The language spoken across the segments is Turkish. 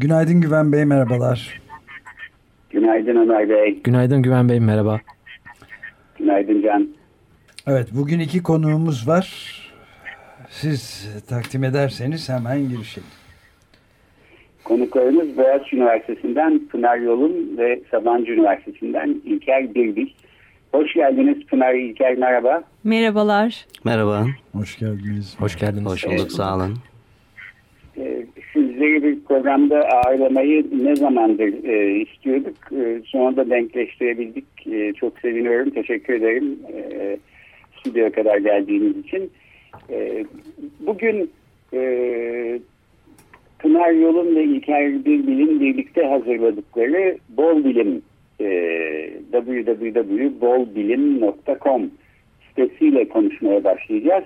Günaydın Güven Bey, merhabalar. Günaydın Ömer Bey. Günaydın Güven Bey, merhaba. Günaydın Can. Evet, bugün iki konuğumuz var. Siz takdim ederseniz hemen girişelim. Konuklarımız Boğaziçi Üniversitesi'nden Pınar Yolun ve Sabancı Üniversitesi'nden İlker Birbil. Hoş geldiniz Pınar İlker, merhaba. Merhabalar. Merhaba. Hoş geldiniz. Hoş geldiniz. Hoş bulduk, sağ olun. Sizleri bir programda ağırlamayı ne zamandır e, istiyorduk. E, sonra da denkleştirebildik. E, çok seviniyorum, teşekkür ederim e, stüdyoya kadar geldiğiniz için. E, bugün e, Pınar Yolun ve İlker Birbil'in birlikte hazırladıkları Bol Bilim e, www.bolbilim.com sitesiyle konuşmaya başlayacağız.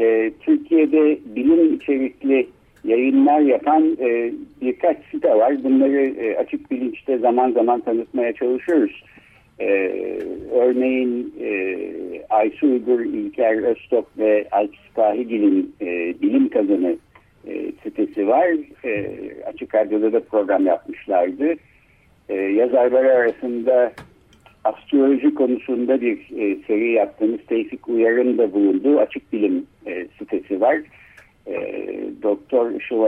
E, Türkiye'de bilim içerikli yayınlar yapan e, birkaç site var. Bunları e, açık bilinçte zaman zaman tanıtmaya çalışıyoruz. E, örneğin e, Aysu Uygur, İlker Öztok ve Alp Spahigil'in e, bilim kazanı e, sitesi var. E, açık Radyo'da da program yapmışlardı. E, yazarları arasında astroloji konusunda bir e, seri yaptığımız Tevfik Uyar'ın da bulunduğu Açık Bilim e, sitesi var. E, Doktor Işıl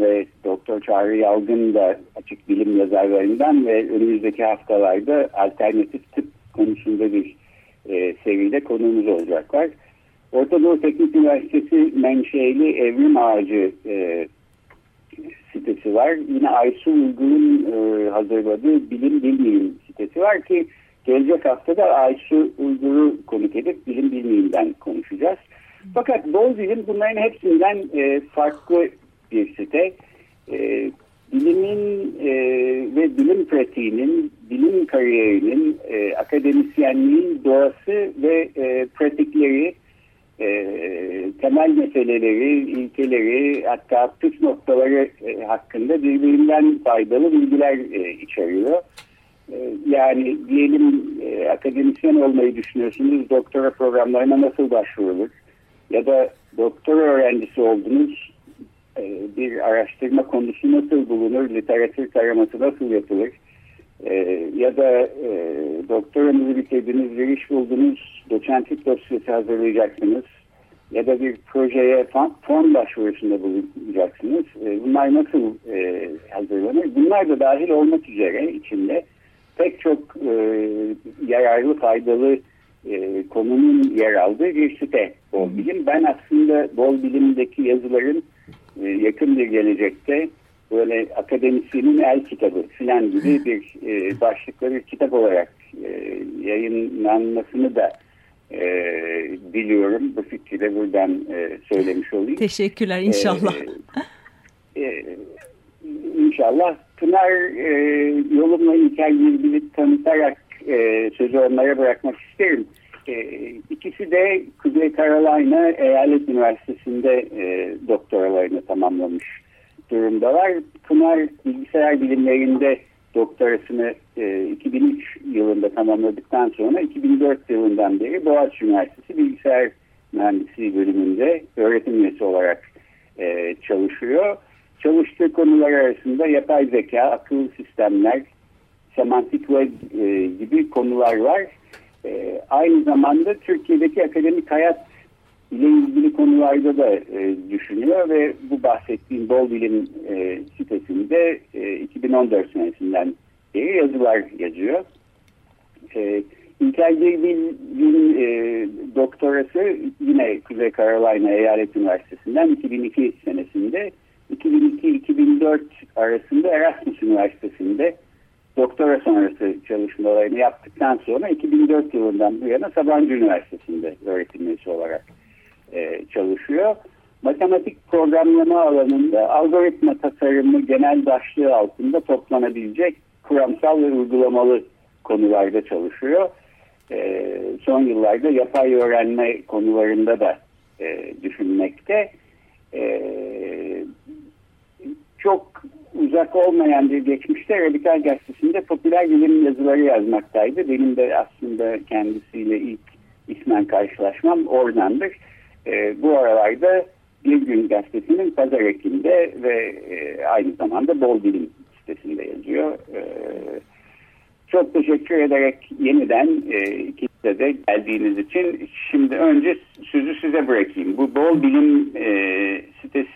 ve Doktor Çağrı Yalgın da Açık Bilim yazarlarından ve önümüzdeki haftalarda alternatif tıp konusunda bir e, seride konuğumuz olacaklar. Orta Doğu Teknik Üniversitesi menşeli Evrim Ağacı e, sitesi var. Yine Aysu Uygur'un e, hazırladığı Bilim Bilmeyim sitesi var ki gelecek hafta da Aysu Uygur'u konuk edip Bilim Bilmeyim'den konuşacağız. Fakat Bol Bilim bunların hepsinden e, farklı bir site. E, bilimin e, ve bilim pratiğinin, bilim kariyerinin, e, akademisyenliğin doğası ve e, pratikleri e, temel meseleleri, ilkeleri hatta püf noktaları e, hakkında birbirinden faydalı bilgiler e, içeriyor. E, yani diyelim e, akademisyen olmayı düşünüyorsunuz, doktora programlarına nasıl başvurulur? Ya da doktora öğrencisi oldunuz, e, bir araştırma konusu nasıl bulunur, literatür taraması nasıl yapılır? Ee, ya da e, doktoranızı bitirdiniz, bir iş buldunuz, doçentlik dosyası hazırlayacaksınız ya da bir projeye fon, fon başvurusunda bulunacaksınız. E, bunlar nasıl e, hazırlanır? Bunlar da dahil olmak üzere içinde pek çok e, yararlı, faydalı e, konunun yer aldığı bir site Bol Bilim. Ben aslında Bol Bilim'deki yazıların e, yakın bir gelecekte böyle akademisyenin el kitabı filan gibi bir e, başlıkları bir kitap olarak e, yayınlanmasını da e, diliyorum. Bu fikri de buradan e, söylemiş olayım. Teşekkürler inşallah. E, e, inşallah. Pınar e, yolumla İlker Bilbil'i tanıtarak e, sözü onlara bırakmak isterim. E, ikisi de Kuzey Carolina Eyalet Üniversitesi'nde e, doktoralarını tamamlamış durumdalar. Pınar bilgisayar bilimlerinde doktorasını e, 2003 yılında tamamladıktan sonra 2004 yılından beri Boğaziçi Üniversitesi Bilgisayar Mühendisliği bölümünde öğretim üyesi olarak e, çalışıyor. Çalıştığı konular arasında yapay zeka, akıllı sistemler, semantik web e, gibi konular var. E, aynı zamanda Türkiye'deki akademik hayat ile ilgili konularda da e, düşünüyor ve bu bahsettiğim Bol Bilim e, sitesinde e, 2014 senesinden beri yazılar yazıyor. E, İlker Bilbil'in e, doktorası yine Kuzey Carolina Eyalet Üniversitesi'nden 2002 senesinde 2002-2004 arasında Erasmus Üniversitesi'nde doktora sonrası çalışmalarını yaptıktan sonra 2004 yılından bu yana Sabancı Üniversitesi'nde öğretim üyesi olarak e, çalışıyor. matematik programlama alanında algoritma tasarımı genel başlığı altında toplanabilecek kuramsal ve uygulamalı konularda çalışıyor. E, son yıllarda yapay öğrenme konularında da e, düşünmekte. E, çok uzak olmayan bir geçmişte Radikal Gazetesi'nde popüler bilim yazıları yazmaktaydı. Benim de aslında kendisiyle ilk ismen karşılaşmam oradandır. E, bu aralarda Bir Gün Gazetesi'nin Pazar Ekim'de ve e, aynı zamanda Bol Bilim sitesinde yazıyor. E, çok teşekkür ederek yeniden e, ikinize de geldiğiniz için. Şimdi önce sözü size bırakayım. Bu Bol Bilim e, sitesini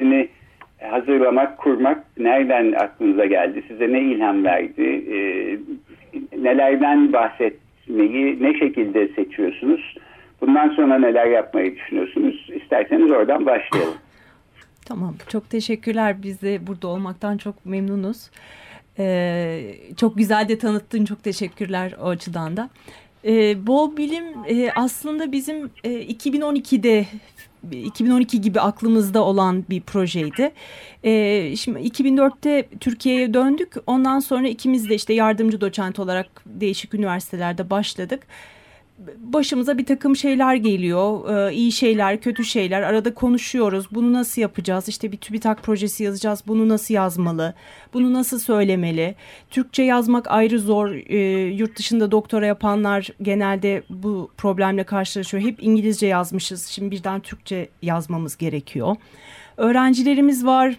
hazırlamak, kurmak nereden aklınıza geldi? Size ne ilham verdi? E, nelerden bahsetmeyi ne şekilde seçiyorsunuz? Bundan sonra neler yapmayı düşünüyorsunuz? İsterseniz oradan başlayalım. Tamam, çok teşekkürler. Biz de burada olmaktan çok memnunuz. Ee, çok güzel de tanıttın, çok teşekkürler o açıdan da. Ee, Bol Bilim e, aslında bizim e, 2012'de 2012 gibi aklımızda olan bir projeydi. Ee, şimdi 2004'te Türkiye'ye döndük. Ondan sonra ikimiz de işte yardımcı doçent olarak değişik üniversitelerde başladık başımıza bir takım şeyler geliyor. Ee, iyi şeyler, kötü şeyler. Arada konuşuyoruz. Bunu nasıl yapacağız? İşte bir TÜBİTAK projesi yazacağız. Bunu nasıl yazmalı? Bunu nasıl söylemeli? Türkçe yazmak ayrı zor. Ee, yurt dışında doktora yapanlar genelde bu problemle karşılaşıyor. Hep İngilizce yazmışız. Şimdi birden Türkçe yazmamız gerekiyor. Öğrencilerimiz var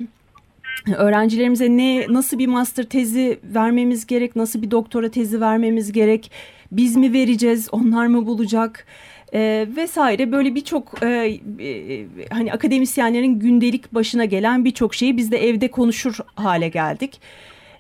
öğrencilerimize ne nasıl bir master tezi vermemiz gerek, nasıl bir doktora tezi vermemiz gerek, biz mi vereceğiz, onlar mı bulacak e, vesaire böyle birçok e, e, hani akademisyenlerin gündelik başına gelen birçok şeyi biz de evde konuşur hale geldik.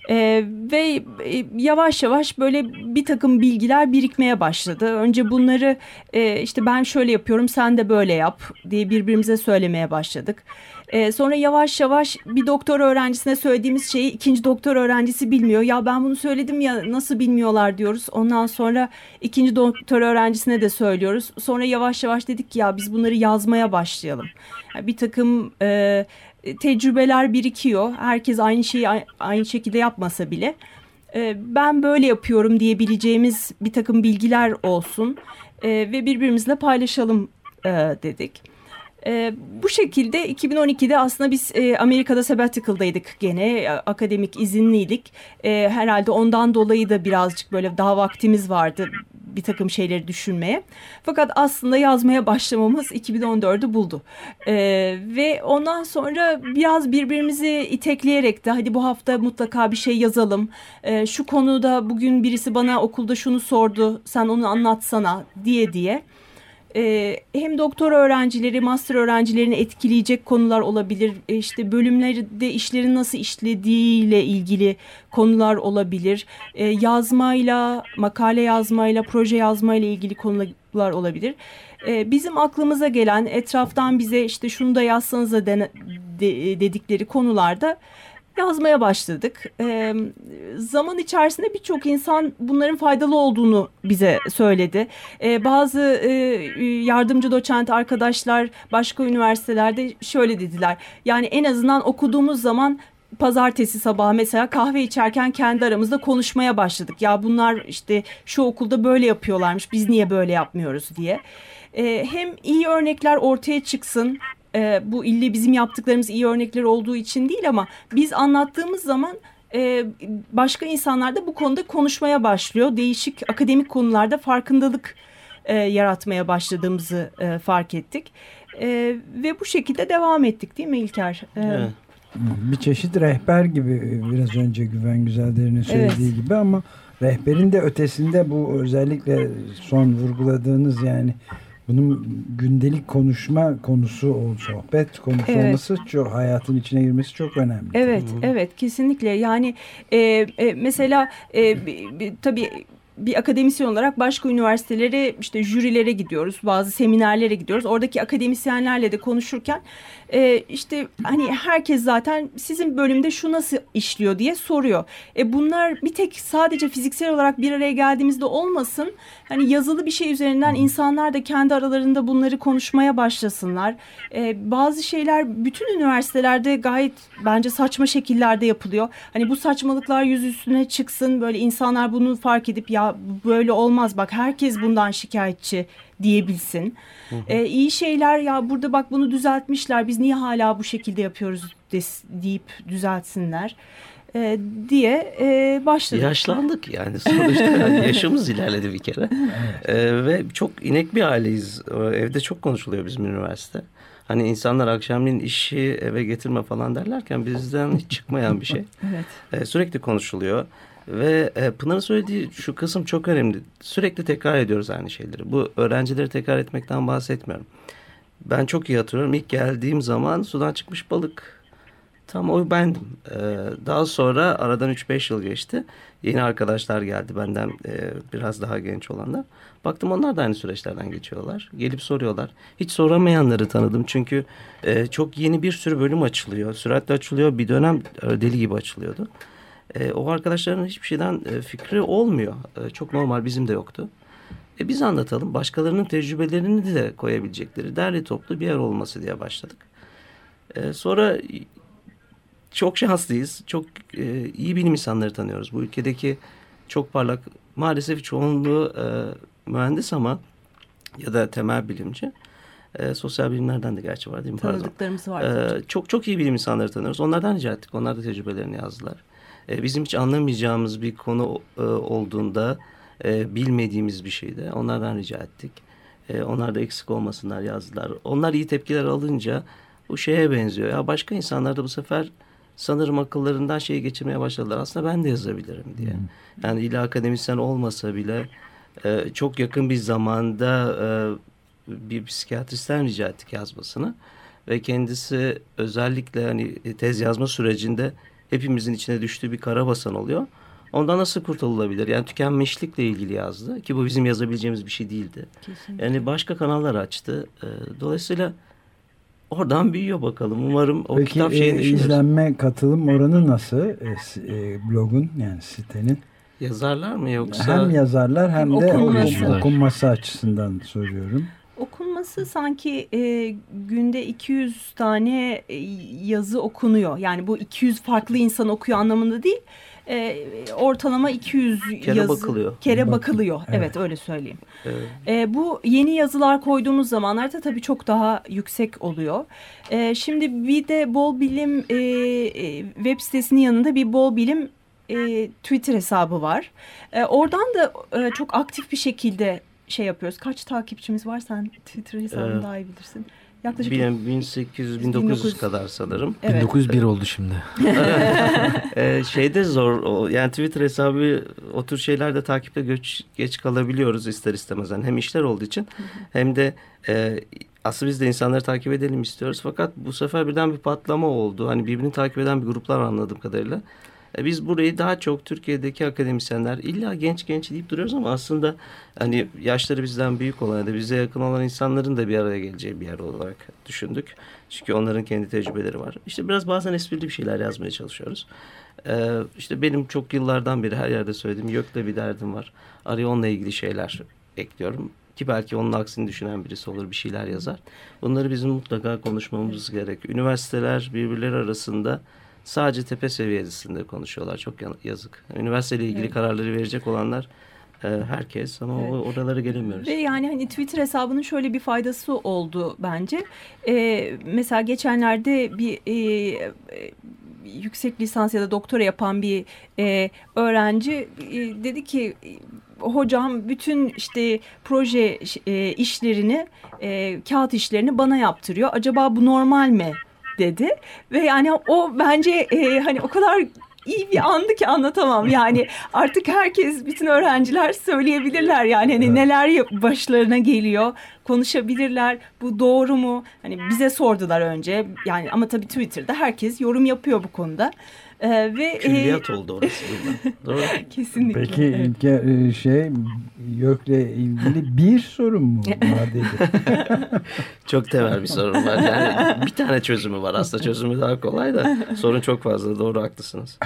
Ee, ve e, yavaş yavaş böyle bir takım bilgiler birikmeye başladı. Önce bunları e, işte ben şöyle yapıyorum sen de böyle yap diye birbirimize söylemeye başladık. Ee, sonra yavaş yavaş bir doktor öğrencisine söylediğimiz şeyi ikinci doktor öğrencisi bilmiyor. Ya ben bunu söyledim ya nasıl bilmiyorlar diyoruz. Ondan sonra ikinci doktor öğrencisine de söylüyoruz. Sonra yavaş yavaş dedik ki ya biz bunları yazmaya başlayalım. Yani bir takım e, tecrübeler birikiyor. Herkes aynı şeyi aynı şekilde yapmasa bile. E, ben böyle yapıyorum diyebileceğimiz bir takım bilgiler olsun. E, ve birbirimizle paylaşalım e, dedik. E, bu şekilde 2012'de aslında biz e, Amerika'da sabbatical'daydık gene e, akademik izinliydik. E, herhalde ondan dolayı da birazcık böyle daha vaktimiz vardı bir takım şeyleri düşünmeye. Fakat aslında yazmaya başlamamız 2014'ü buldu. E, ve ondan sonra biraz birbirimizi itekleyerek de hadi bu hafta mutlaka bir şey yazalım. E, şu konuda bugün birisi bana okulda şunu sordu sen onu anlatsana diye diye e, hem doktor öğrencileri, master öğrencilerini etkileyecek konular olabilir. E, işte bölümlerde işlerin nasıl işlediğiyle ilgili konular olabilir. E, yazmayla, makale yazmayla, proje yazmayla ilgili konular olabilir. E, bizim aklımıza gelen etraftan bize işte şunu da yazsanıza de, de, dedikleri konularda yazmaya başladık. E, zaman içerisinde birçok insan bunların faydalı olduğunu bize söyledi. E, bazı e, yardımcı doçent arkadaşlar başka üniversitelerde şöyle dediler. Yani en azından okuduğumuz zaman pazartesi sabahı mesela kahve içerken kendi aramızda konuşmaya başladık. Ya bunlar işte şu okulda böyle yapıyorlarmış biz niye böyle yapmıyoruz diye. Ee, hem iyi örnekler ortaya çıksın e, bu ille bizim yaptıklarımız iyi örnekler olduğu için değil ama biz anlattığımız zaman e, başka insanlar da bu konuda konuşmaya başlıyor. Değişik akademik konularda farkındalık e, yaratmaya başladığımızı e, fark ettik. E, ve bu şekilde devam ettik değil mi İlker? E, evet. Bir çeşit rehber gibi biraz önce Güven Güzelder'in söylediği evet. gibi ama rehberin de ötesinde bu özellikle son vurguladığınız yani bunun gündelik konuşma konusu sohbet konusu evet. olması çok hayatın içine girmesi çok önemli. Evet, evet kesinlikle. Yani e, e, mesela e, tabii bir akademisyen olarak başka üniversitelere işte jürilere gidiyoruz. Bazı seminerlere gidiyoruz. Oradaki akademisyenlerle de konuşurken e, işte hani herkes zaten sizin bölümde şu nasıl işliyor diye soruyor. E bunlar bir tek sadece fiziksel olarak bir araya geldiğimizde olmasın. Hani yazılı bir şey üzerinden insanlar da kendi aralarında bunları konuşmaya başlasınlar. E, bazı şeyler bütün üniversitelerde gayet bence saçma şekillerde yapılıyor. Hani bu saçmalıklar yüz üstüne çıksın böyle insanlar bunu fark edip ya böyle olmaz bak herkes bundan şikayetçi diyebilsin. Hı hı. E, iyi şeyler ya burada bak bunu düzeltmişler biz niye hala bu şekilde yapıyoruz des, deyip düzeltsinler e, diye e, başladık. Yaşlandık yani sonuçta yani yaşımız ilerledi bir kere e, ve çok inek bir aileyiz evde çok konuşuluyor bizim üniversite. Hani insanlar akşamleyin işi eve getirme falan derlerken bizden hiç çıkmayan bir şey. evet. E, sürekli konuşuluyor. Ve e, Pınar'ın söylediği şu kısım çok önemli. Sürekli tekrar ediyoruz aynı şeyleri. Bu öğrencileri tekrar etmekten bahsetmiyorum. Ben çok iyi hatırlıyorum. İlk geldiğim zaman sudan çıkmış balık. Tam o bendim. Ee, daha sonra aradan 3-5 yıl geçti. Yeni arkadaşlar geldi benden e, biraz daha genç olanlar. Baktım onlar da aynı süreçlerden geçiyorlar. Gelip soruyorlar. Hiç soramayanları tanıdım. Çünkü e, çok yeni bir sürü bölüm açılıyor. Süratle açılıyor. Bir dönem e, deli gibi açılıyordu. E, o arkadaşların hiçbir şeyden e, fikri olmuyor. E, çok normal bizim de yoktu. E, biz anlatalım. Başkalarının tecrübelerini de koyabilecekleri derli toplu bir yer olması diye başladık. E, sonra çok şanslıyız. Çok e, iyi bilim insanları tanıyoruz. Bu ülkedeki çok parlak maalesef çoğunluğu e, mühendis ama ya da temel bilimci. E, sosyal bilimlerden de gerçi var değil mi? Tanıdıklarımız var. E, çok çok iyi bilim insanları tanıyoruz. Onlardan rica ettik. Onlar da tecrübelerini yazdılar. E, bizim hiç anlamayacağımız bir konu e, olduğunda e, bilmediğimiz bir şeyde onlardan rica ettik. E, onlar da eksik olmasınlar yazdılar. Onlar iyi tepkiler alınca bu şeye benziyor. Ya başka insanlar da bu sefer sanırım akıllarından şeyi geçirmeye başladılar. Aslında ben de yazabilirim diye. Hmm. Yani illa akademisyen olmasa bile e, çok yakın bir zamanda e, bir psikiyatristten rica ettik yazmasını. Ve kendisi özellikle hani tez yazma sürecinde hepimizin içine düştüğü bir karabasan oluyor. Ondan nasıl kurtulabilir? Yani tükenmişlikle ilgili yazdı ki bu bizim yazabileceğimiz bir şey değildi. Kesinlikle. Yani başka kanallar açtı. E, dolayısıyla oradan büyüyor bakalım. Umarım o Peki, kitap e, düşünür. izlenme katılım oranı nasıl e, e, blogun yani sitenin? Yazarlar mı yoksa? Hem yazarlar hem de okunması, okunması açısından soruyorum. Okunması sanki e, günde 200 tane e, yazı okunuyor. Yani bu 200 farklı insan okuyor anlamında değil. E, ortalama 200 kere yazı bakılıyor. kere Bak, bakılıyor. Evet. evet öyle söyleyeyim. Evet. E, bu yeni yazılar koyduğumuz zamanlarda tabii çok daha yüksek oluyor. E, şimdi bir de Bol Bilim e, e, web sitesinin yanında bir Bol Bilim e, Twitter hesabı var. E, oradan da e, çok aktif bir şekilde şey yapıyoruz. Kaç takipçimiz var sen Twitter hesabını Ee, daha iyi bilirsin. Yaklaşık 1800 1900 kadar sanırım. Evet. 1901 oldu şimdi. ee, şeyde zor o, yani Twitter hesabı o tür şeylerde takipte geç, geç kalabiliyoruz ister istemez. Yani hem işler olduğu için hem de e, aslında biz de insanları takip edelim istiyoruz. Fakat bu sefer birden bir patlama oldu. Hani birbirini takip eden bir gruplar anladığım kadarıyla. E, biz burayı daha çok Türkiye'deki akademisyenler illa genç genç deyip duruyoruz ama aslında hani yaşları bizden büyük olan da bize yakın olan insanların da bir araya geleceği bir yer olarak düşündük. Çünkü onların kendi tecrübeleri var. İşte biraz bazen esprili bir şeyler yazmaya çalışıyoruz. Ee, işte benim çok yıllardan beri her yerde söylediğim YÖK'le bir derdim var. Araya onunla ilgili şeyler ekliyorum. Ki belki onun aksini düşünen birisi olur bir şeyler yazar. Bunları bizim mutlaka konuşmamız gerek. Üniversiteler birbirleri arasında sadece tepe seviyesinde konuşuyorlar. Çok yazık. Üniversiteyle ilgili evet. kararları verecek olanlar e, herkes ama evet. oralara gelemiyoruz. Ve yani hani Twitter hesabının şöyle bir faydası oldu bence. Ee, mesela geçenlerde bir e, yüksek lisans ya da doktora yapan bir e, öğrenci e, dedi ki hocam bütün işte proje e, işlerini e, kağıt işlerini bana yaptırıyor. Acaba bu normal mi? Dedi ve yani o bence e, hani o kadar iyi bir andı ki anlatamam. Yani artık herkes, bütün öğrenciler söyleyebilirler yani hani neler başlarına geliyor, konuşabilirler. Bu doğru mu? Hani bize sordular önce. Yani ama tabii Twitter'da herkes yorum yapıyor bu konuda. Ee, ve Külliyat e, oldu orası. Doğru. Kesinlikle. Peki evet. şey YÖK'le ilgili bir sorun mu var çok temel bir sorun var. Yani bir tane çözümü var. Aslında çözümü daha kolay da sorun çok fazla. Doğru haklısınız.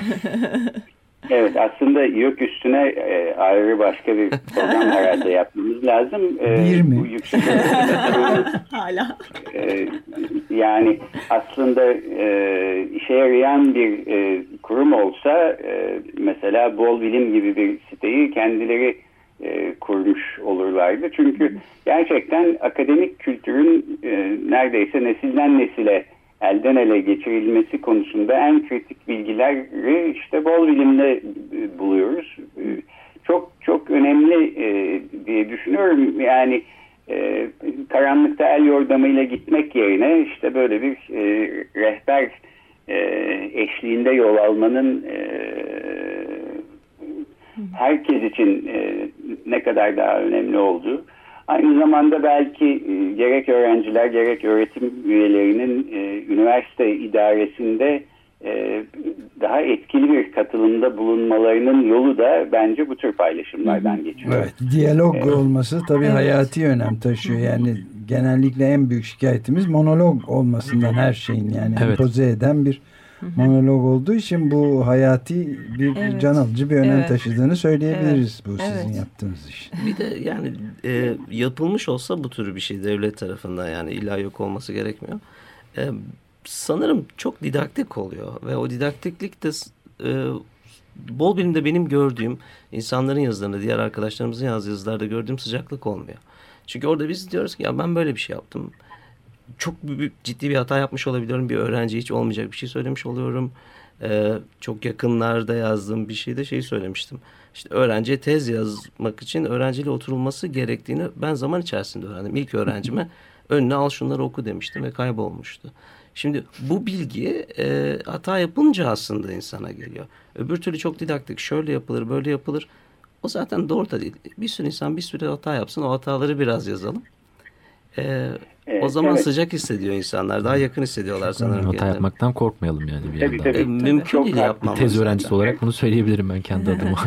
Evet aslında yok üstüne e, ayrı başka bir program herhalde yapmamız lazım. E, bir mi? Bu yüksek Hala. E, yani aslında e, işe yarayan bir e, kurum olsa e, mesela Bol Bilim gibi bir siteyi kendileri e, kurmuş olurlardı. Çünkü gerçekten akademik kültürün e, neredeyse nesilden nesile elden ele geçirilmesi konusunda en kritik bilgileri işte bol bilimde e, buluyoruz. E, çok çok önemli e, diye düşünüyorum. Yani karanlıkta el yordamıyla gitmek yerine işte böyle bir rehber eşliğinde yol almanın herkes için ne kadar daha önemli olduğu Aynı zamanda belki e, gerek öğrenciler gerek öğretim üyelerinin e, üniversite idaresinde e, daha etkili bir katılımda bulunmalarının yolu da bence bu tür paylaşımlardan geçiyor. Evet, diyalog evet. olması tabii evet. hayati önem taşıyor. Yani genellikle en büyük şikayetimiz monolog olmasından her şeyin yani evet. empoze eden bir monolog olduğu için bu hayati bir evet. can alıcı bir önem evet. taşıdığını söyleyebiliriz evet. bu sizin evet. yaptığınız iş. Bir de yani e, yapılmış olsa bu tür bir şey devlet tarafından yani illa yok olması gerekmiyor. E, sanırım çok didaktik oluyor ve o didaktiklik de e, bol bilimde benim gördüğüm insanların yazılarında diğer arkadaşlarımızın yazdığı yazılarda gördüğüm sıcaklık olmuyor. Çünkü orada biz diyoruz ki ya ben böyle bir şey yaptım çok büyük ciddi bir hata yapmış olabiliyorum. Bir öğrenci hiç olmayacak bir şey söylemiş oluyorum. Ee, çok yakınlarda yazdığım bir şeyde şeyi söylemiştim. İşte öğrenciye tez yazmak için öğrenciyle oturulması gerektiğini ben zaman içerisinde öğrendim. İlk öğrencime önüne al şunları oku demiştim ve kaybolmuştu. Şimdi bu bilgi e, hata yapınca aslında insana geliyor. Öbür türlü çok didaktik. Şöyle yapılır, böyle yapılır. O zaten doğru da değil. Bir sürü insan bir sürü hata yapsın. O hataları biraz yazalım. Evet, o zaman evet. sıcak hissediyor insanlar. Daha yakın hissediyorlar sanırım. Hata yapmaktan korkmayalım yani bir tabii, Tabii, e, mümkün Çok değil yapmamız. Tez öğrencisi zaten. olarak bunu söyleyebilirim ben kendi adıma.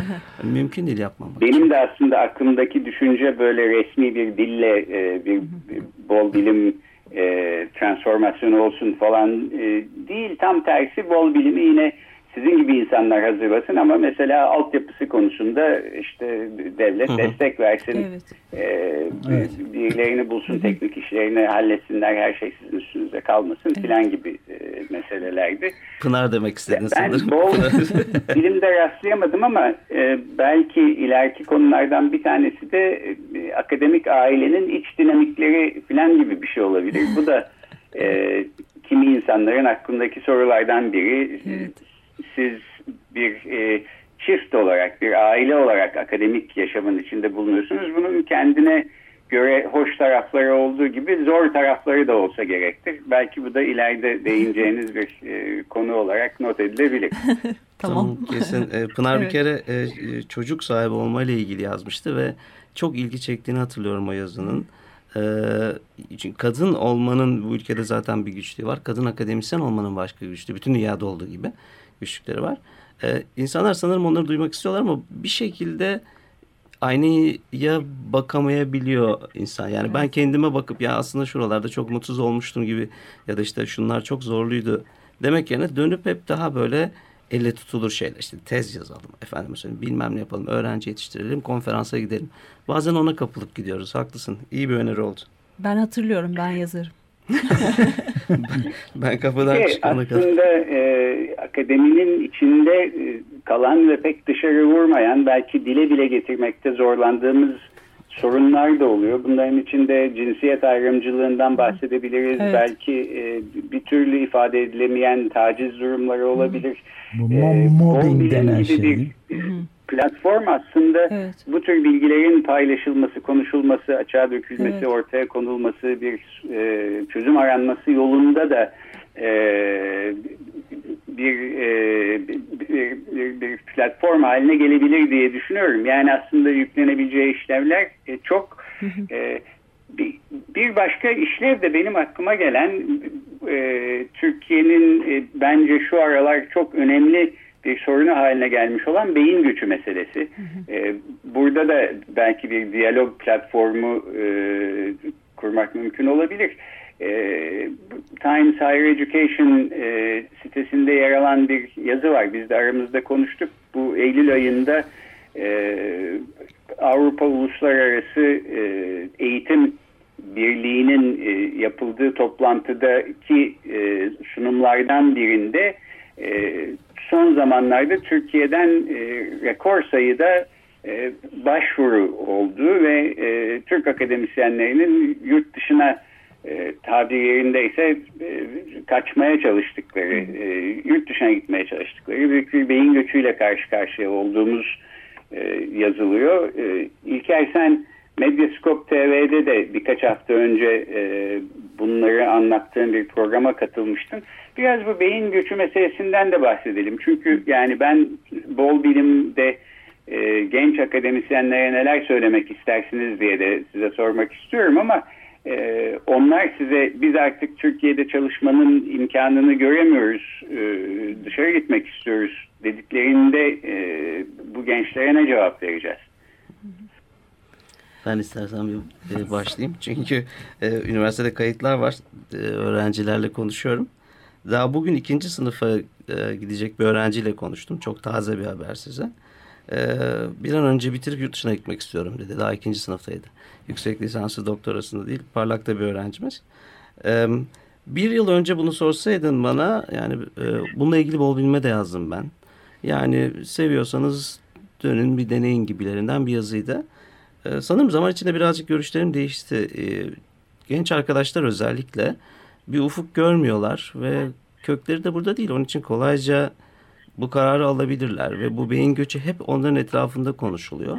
mümkün değil yapmamak. Benim de aslında aklımdaki düşünce böyle resmi bir dille e, bir, bir bol bilim e, transformasyonu olsun falan e, değil. Tam tersi bol bilimi yine sizin gibi insanlar hazırlasın ama mesela altyapısı konusunda işte devlet Hı-hı. destek versin. Evet. E, evet. Birilerini bulsun, teknik işlerini halletsinler, her şey sizin üstünüze kalmasın evet. filan gibi e, meselelerdi. Pınar demek istedin ben sanırım. Ben bol bilimde rastlayamadım ama e, belki ileriki konulardan bir tanesi de e, akademik ailenin iç dinamikleri filan gibi bir şey olabilir. Bu da e, kimi insanların aklındaki sorulardan biri. Evet siz bir e, çift olarak, bir aile olarak akademik yaşamın içinde bulunuyorsunuz. Bunun kendine göre hoş tarafları olduğu gibi zor tarafları da olsa gerektir. Belki bu da ileride değineceğiniz bir e, konu olarak not edilebilir. tamam. tamam. Kesin. E, Pınar evet. bir kere e, çocuk sahibi olmayla ilgili yazmıştı ve çok ilgi çektiğini hatırlıyorum o yazının. Ee, çünkü kadın olmanın bu ülkede zaten bir güçlüğü var. Kadın akademisyen olmanın başka güçlüğü. Bütün dünyada olduğu gibi güçlükleri var. Ee, insanlar sanırım onları duymak istiyorlar ama bir şekilde aynaya bakamayabiliyor insan. Yani evet. ben kendime bakıp ya aslında şuralarda çok mutsuz olmuştum gibi ya da işte şunlar çok zorluydu demek yerine dönüp hep daha böyle elle tutulur şeyler işte tez yazalım efendim söyleyeyim bilmem ne yapalım öğrenci yetiştirelim konferansa gidelim. Bazen ona kapılıp gidiyoruz haklısın iyi bir öneri oldu. Ben hatırlıyorum ben yazarım. ben kapıdan şey, çıkana Aslında e, akademinin içinde e, kalan ve pek dışarı vurmayan belki dile bile getirmekte zorlandığımız sorunlar da oluyor. Bunların içinde cinsiyet ayrımcılığından bahsedebiliriz. Evet. Belki e, bir türlü ifade edilemeyen taciz durumları olabilir. Bu e, mobbing denen şey. Bir, platform aslında evet. bu tür bilgilerin paylaşılması, konuşulması, açığa dökülmesi, evet. ortaya konulması, bir e, çözüm aranması yolunda da e, bir, e, bir, bir, bir platform haline gelebilir diye düşünüyorum. Yani aslında yüklenebileceği işlevler e, çok e, bir, bir başka işlev de benim aklıma gelen e, Türkiye'nin e, bence şu aralar çok önemli bir sorunu haline gelmiş olan beyin göçü meselesi. Hı hı. E, burada da belki bir diyalog platformu e, kurmak mümkün olabilir. E, Times Higher Education e, sitesinde yer alan bir yazı var. Biz de aramızda konuştuk. Bu Eylül ayında e, Avrupa Uluslararası e, Eğitim Birliği'nin e, yapıldığı toplantıdaki e, sunumlardan birinde e, son zamanlarda Türkiye'den e, rekor sayıda e, başvuru olduğu ve e, Türk akademisyenlerinin yurt dışına e, tabir yerindeyse e, kaçmaya çalıştıkları, e, yurt dışına gitmeye çalıştıkları büyük bir beyin göçüyle karşı karşıya olduğumuz e, yazılıyor. E, İlker sen Medyascope TV'de de birkaç hafta önce e, bunları anlattığın bir programa katılmıştın. Biraz bu beyin göçü meselesinden de bahsedelim. Çünkü yani ben bol bilimde e, genç akademisyenlere neler söylemek istersiniz diye de size sormak istiyorum ama e, onlar size biz artık Türkiye'de çalışmanın imkanını göremiyoruz, e, dışarı gitmek istiyoruz dediklerinde e, bu gençlere ne cevap vereceğiz? Ben istersen bir e, başlayayım. Çünkü e, üniversitede kayıtlar var. E, öğrencilerle konuşuyorum. Daha bugün ikinci sınıfa e, gidecek bir öğrenciyle konuştum. Çok taze bir haber size. E, bir an önce bitirip yurt dışına gitmek istiyorum dedi. Daha ikinci sınıftaydı. Yüksek lisansı doktorasında değil. Parlakta bir öğrencimiz. E, bir yıl önce bunu sorsaydın bana yani e, bununla ilgili bol bilme de yazdım ben. Yani seviyorsanız dönün bir deneyin gibilerinden bir yazıydı. Ee, sanırım zaman içinde birazcık görüşlerim değişti. Ee, genç arkadaşlar özellikle bir ufuk görmüyorlar ve kökleri de burada değil. Onun için kolayca bu kararı alabilirler ve bu beyin göçü hep onların etrafında konuşuluyor.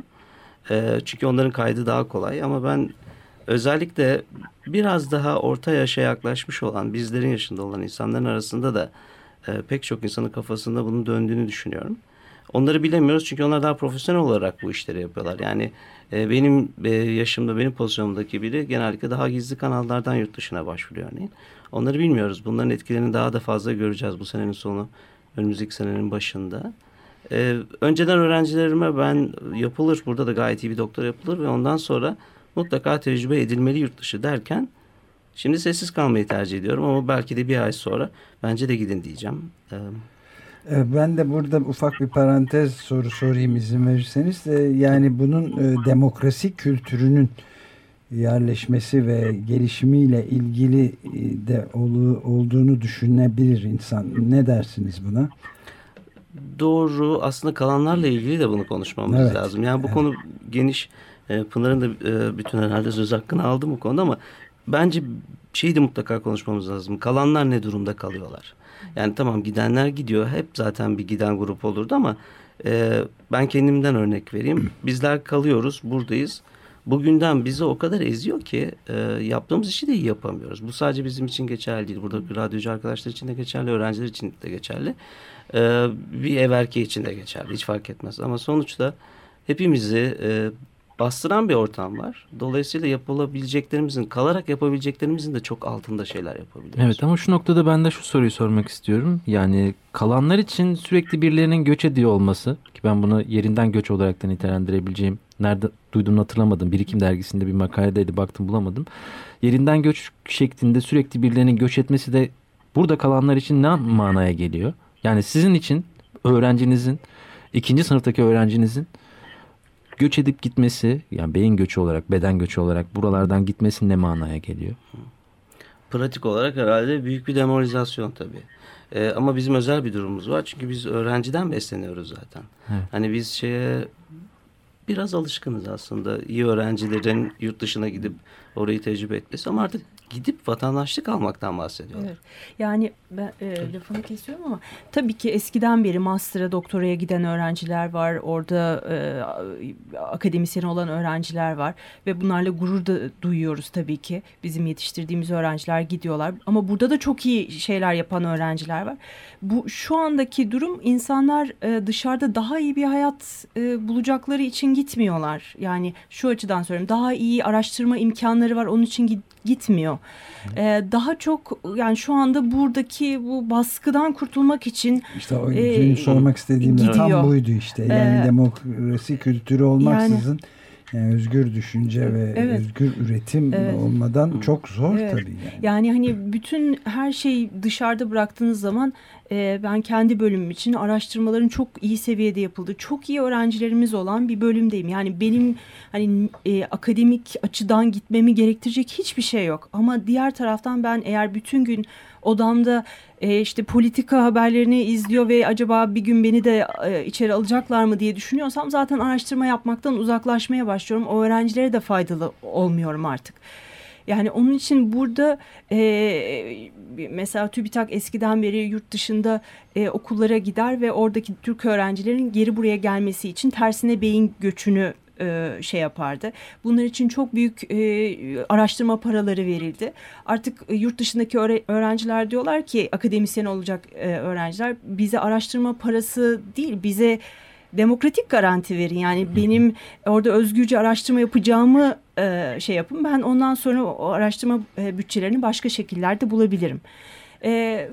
Ee, çünkü onların kaydı daha kolay ama ben özellikle biraz daha orta yaşa yaklaşmış olan bizlerin yaşında olan insanların arasında da e, pek çok insanın kafasında bunun döndüğünü düşünüyorum. Onları bilemiyoruz çünkü onlar daha profesyonel olarak bu işleri yapıyorlar. Yani e, benim e, yaşımda, benim pozisyonumdaki biri genellikle daha gizli kanallardan yurt dışına başvuruyor örneğin. Onları bilmiyoruz. Bunların etkilerini daha da fazla göreceğiz bu senenin sonu, önümüzdeki senenin başında. E, önceden öğrencilerime ben yapılır, burada da gayet iyi bir doktor yapılır ve ondan sonra mutlaka tecrübe edilmeli yurt dışı derken şimdi sessiz kalmayı tercih ediyorum ama belki de bir ay sonra bence de gidin diyeceğim. E, ben de burada ufak bir parantez soru sorayım izin verirseniz. E, yani bunun e, demokrasi kültürünün yerleşmesi ve gelişimiyle ilgili de olduğunu düşünebilir insan. Ne dersiniz buna? Doğru. Aslında kalanlarla ilgili de bunu konuşmamız evet. lazım. Yani bu evet. konu geniş. Pınar'ın da bütün herhalde söz hakkını aldı bu konuda ama bence şeyi de mutlaka konuşmamız lazım. Kalanlar ne durumda kalıyorlar? Yani tamam gidenler gidiyor. Hep zaten bir giden grup olurdu ama e, ben kendimden örnek vereyim. Bizler kalıyoruz, buradayız. Bugünden bizi o kadar eziyor ki e, yaptığımız işi de iyi yapamıyoruz. Bu sadece bizim için geçerli değil. Burada radyocu arkadaşlar için de geçerli, öğrenciler için de geçerli. E, bir ev erkeği için de geçerli. Hiç fark etmez. Ama sonuçta hepimizi e, bastıran bir ortam var. Dolayısıyla yapılabileceklerimizin, kalarak yapabileceklerimizin de çok altında şeyler yapabiliyoruz. Evet ama şu noktada ben de şu soruyu sormak istiyorum. Yani kalanlar için sürekli birilerinin göç ediyor olması ki ben bunu yerinden göç olarak da nitelendirebileceğim. Nerede duyduğumu hatırlamadım. Birikim dergisinde bir makaledeydi baktım bulamadım. Yerinden göç şeklinde sürekli birilerinin göç etmesi de burada kalanlar için ne manaya geliyor? Yani sizin için öğrencinizin, ikinci sınıftaki öğrencinizin göç edip gitmesi yani beyin göçü olarak beden göçü olarak buralardan gitmesi ne manaya geliyor? Pratik olarak herhalde büyük bir demoralizasyon tabii. Ee, ama bizim özel bir durumumuz var. Çünkü biz öğrenciden besleniyoruz zaten. Evet. Hani biz şeye biraz alışkınız aslında. iyi öğrencilerin yurt dışına gidip orayı tecrübe etmesi ama artık gidip vatandaşlık almaktan bahsediyorlar. Evet. Yani ben e, lafını kesiyorum ama tabii ki eskiden beri master'a doktoraya giden öğrenciler var. Orada e, akademisyen olan öğrenciler var ve bunlarla gurur da duyuyoruz tabii ki. Bizim yetiştirdiğimiz öğrenciler gidiyorlar ama burada da çok iyi şeyler yapan öğrenciler var. Bu şu andaki durum insanlar e, dışarıda daha iyi bir hayat e, bulacakları için gitmiyorlar. Yani şu açıdan söylüyorum. Daha iyi araştırma imkanları var. Onun için gitmiyor. E, daha çok yani şu anda buradaki bu baskıdan kurtulmak için işte o e, sormak istediğim de tam buydu işte. Yani e, demokrasi kültürü olmaksızın yani, yani özgür düşünce ve evet. özgür üretim evet. olmadan çok zor evet. tabii. Yani. yani hani bütün her şeyi dışarıda bıraktığınız zaman e, ben kendi bölümüm için araştırmaların çok iyi seviyede yapıldı. Çok iyi öğrencilerimiz olan bir bölümdeyim. Yani benim hani e, akademik açıdan gitmemi gerektirecek hiçbir şey yok. Ama diğer taraftan ben eğer bütün gün odamda e, işte politika haberlerini izliyor ve acaba bir gün beni de e, içeri alacaklar mı diye düşünüyorsam zaten araştırma yapmaktan uzaklaşmaya başlıyorum. O öğrencilere de faydalı olmuyorum artık. Yani onun için burada e, mesela TÜBİTAK eskiden beri yurt dışında e, okullara gider ve oradaki Türk öğrencilerin geri buraya gelmesi için tersine beyin göçünü e, şey yapardı. Bunlar için çok büyük e, araştırma paraları verildi. Artık e, yurt dışındaki öğrenciler diyorlar ki akademisyen olacak e, öğrenciler bize araştırma parası değil bize demokratik garanti verin. Yani benim orada özgürce araştırma yapacağımı e, şey yapın. Ben ondan sonra o araştırma e, bütçelerini başka şekillerde bulabilirim. Ee,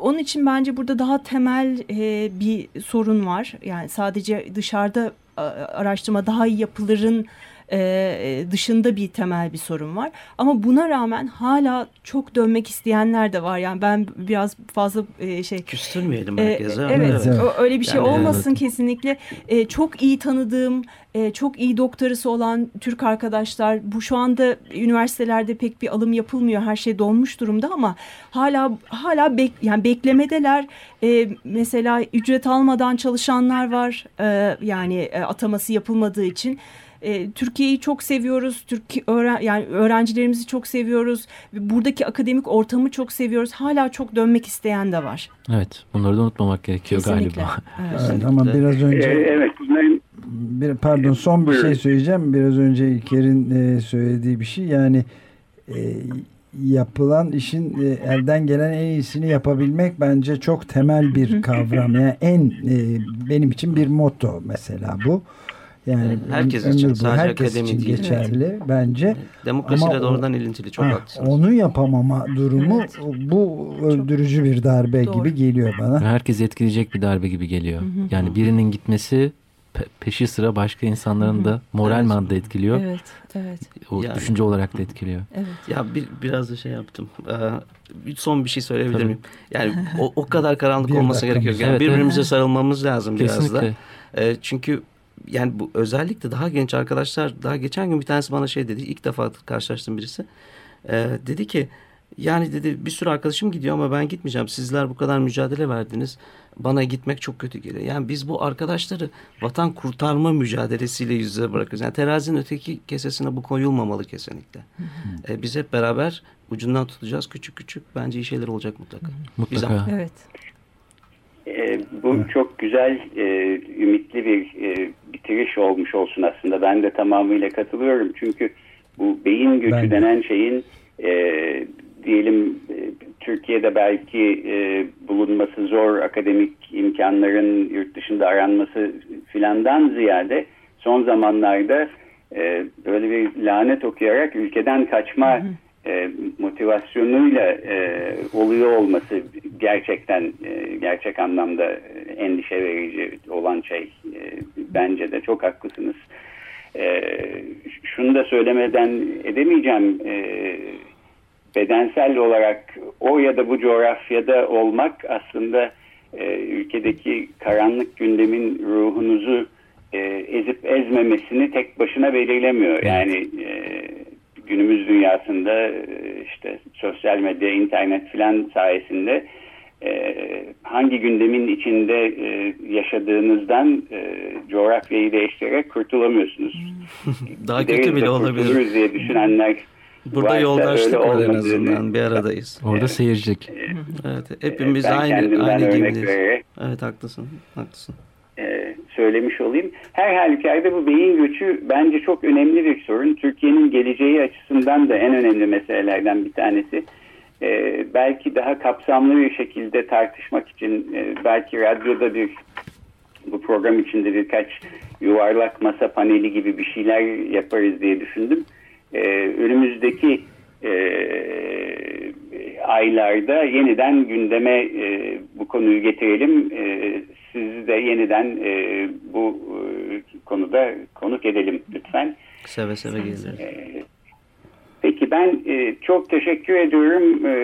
onun için bence burada daha temel e, bir sorun var. Yani sadece dışarıda araştırma daha iyi yapılırın e, dışında bir temel bir sorun var. Ama buna rağmen hala çok dönmek isteyenler de var. Yani ben biraz fazla e, şey... Küstürmeyelim herkese. E, evet, evet. öyle bir şey yani, olmasın evet. kesinlikle. E, çok iyi tanıdığım, e, çok iyi doktorası olan Türk arkadaşlar bu şu anda üniversitelerde pek bir alım yapılmıyor. Her şey donmuş durumda ama hala hala bek, yani beklemedeler. E, mesela ücret almadan çalışanlar var. E, yani e, ataması yapılmadığı için. E, Türkiye'yi çok seviyoruz. Türkiye öğren yani öğrencilerimizi çok seviyoruz. Buradaki akademik ortamı çok seviyoruz. Hala çok dönmek isteyen de var. Evet, bunları da unutmamak gerekiyor Kesinlikle. galiba. Evet. evet ama biraz önce ee, evet bir pardon son bir şey söyleyeceğim. Biraz önce İlker'in e, söylediği bir şey. Yani e, yapılan işin e, elden gelen en iyisini yapabilmek bence çok temel bir kavram. Yani en e, benim için bir motto mesela bu. Yani herkes için sadece herkes akademi için değil. geçerli evet. bence. Demokrasiyle Ama doğrudan o, ilintili çok ha, haklısınız. Onu yapamama durumu evet. bu öldürücü bir darbe Doğru. gibi geliyor bana. Herkes etkileyecek bir darbe gibi geliyor. Hı hı. Yani birinin gitmesi peşi sıra başka insanların da moral evet. manada etkiliyor. Evet, evet. O yani, düşünce olarak da etkiliyor. Evet. Ya bir, biraz da şey yaptım. Ee, son bir şey söyleyebilir miyim? Yani o, o kadar karanlık olması gerekiyor. Yani evet, birbirimize evet. sarılmamız lazım Kesinlikle. biraz da. Ee, çünkü yani bu özellikle daha genç arkadaşlar daha geçen gün bir tanesi bana şey dedi ilk defa karşılaştım birisi ee, dedi ki yani dedi bir sürü arkadaşım gidiyor ama ben gitmeyeceğim sizler bu kadar mücadele verdiniz bana gitmek çok kötü geliyor yani biz bu arkadaşları vatan kurtarma mücadelesiyle yüzde bırakıyoruz yani terazinin öteki kesesine bu koyulmamalı kesinlikle ee, biz hep beraber ucundan tutacağız küçük küçük bence iyi şeyler olacak mutlaka. Mutlaka. Güzel. Evet. E, bu çok güzel, e, ümitli bir e, bitiriş olmuş olsun aslında. Ben de tamamıyla katılıyorum. Çünkü bu beyin göçü ben... denen şeyin e, diyelim e, Türkiye'de belki e, bulunması zor akademik imkanların yurt dışında aranması filandan ziyade son zamanlarda e, böyle bir lanet okuyarak ülkeden kaçma hı hı e, motivasyonuyla e, oluyor olması gerçekten e, gerçek anlamda endişe verici olan şey. E, bence de çok haklısınız. E, şunu da söylemeden edemeyeceğim. E, bedensel olarak o ya da bu coğrafyada olmak aslında e, ülkedeki karanlık gündemin ruhunuzu e, ezip ezmemesini tek başına belirlemiyor. Yani e, günümüz dünyasında e, işte sosyal medya, internet filan sayesinde e, hangi gündemin içinde e, yaşadığınızdan coğrafyayı değiştirerek kurtulamıyorsunuz. Daha kötü bile olabilir. diye düşünenler Burada yoldaşlık var en azından bir aradayız. Orada evet. seyircilik. Evet, hepimiz ben aynı aynı gemideyiz. Evet haklısın. Haklısın e, söylemiş olayım. Her halükarda bu beyin göçü bence çok önemli bir sorun. Türkiye'nin geleceği açısından da en önemli meselelerden bir tanesi. E, belki daha kapsamlı bir şekilde tartışmak için e, belki radyoda bir bu program içinde birkaç yuvarlak masa paneli gibi bir şeyler yaparız diye düşündüm. E, önümüzdeki e, aylarda yeniden gündeme e, bu konuyu getirelim. E, de yeniden e, bu e, konuda konuk edelim lütfen. Seve seve gelirim. E, peki ben e, çok teşekkür ediyorum e,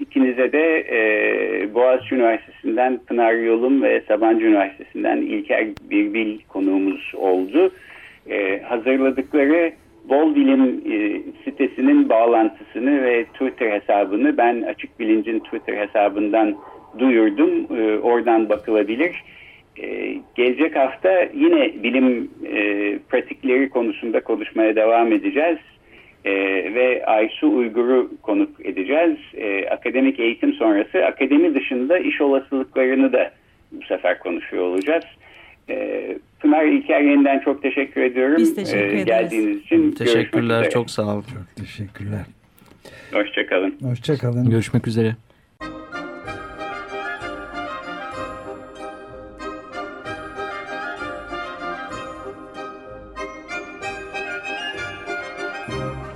ikinize de e, Boğaziçi Üniversitesi'nden Pınar Yolum ve Sabancı Üniversitesi'nden İlker Birbil konuğumuz oldu. E, hazırladıkları Bol Bilim e, sitesinin bağlantısını ve Twitter hesabını ben Açık Bilinc'in Twitter hesabından duyurdum. E, oradan bakılabilir. E, gelecek hafta yine bilim e, pratikleri konusunda konuşmaya devam edeceğiz. E, ve Aysu Uygur'u konuk edeceğiz. E, akademik eğitim sonrası akademi dışında iş olasılıklarını da bu sefer konuşuyor olacağız. E, Pınar İlker yeniden çok teşekkür ediyorum. Biz teşekkür e. Geldiğiniz için. Teşekkürler. Çok sağ olun. Çok teşekkürler. Hoşçakalın. Hoşçakalın. Görüşmek üzere.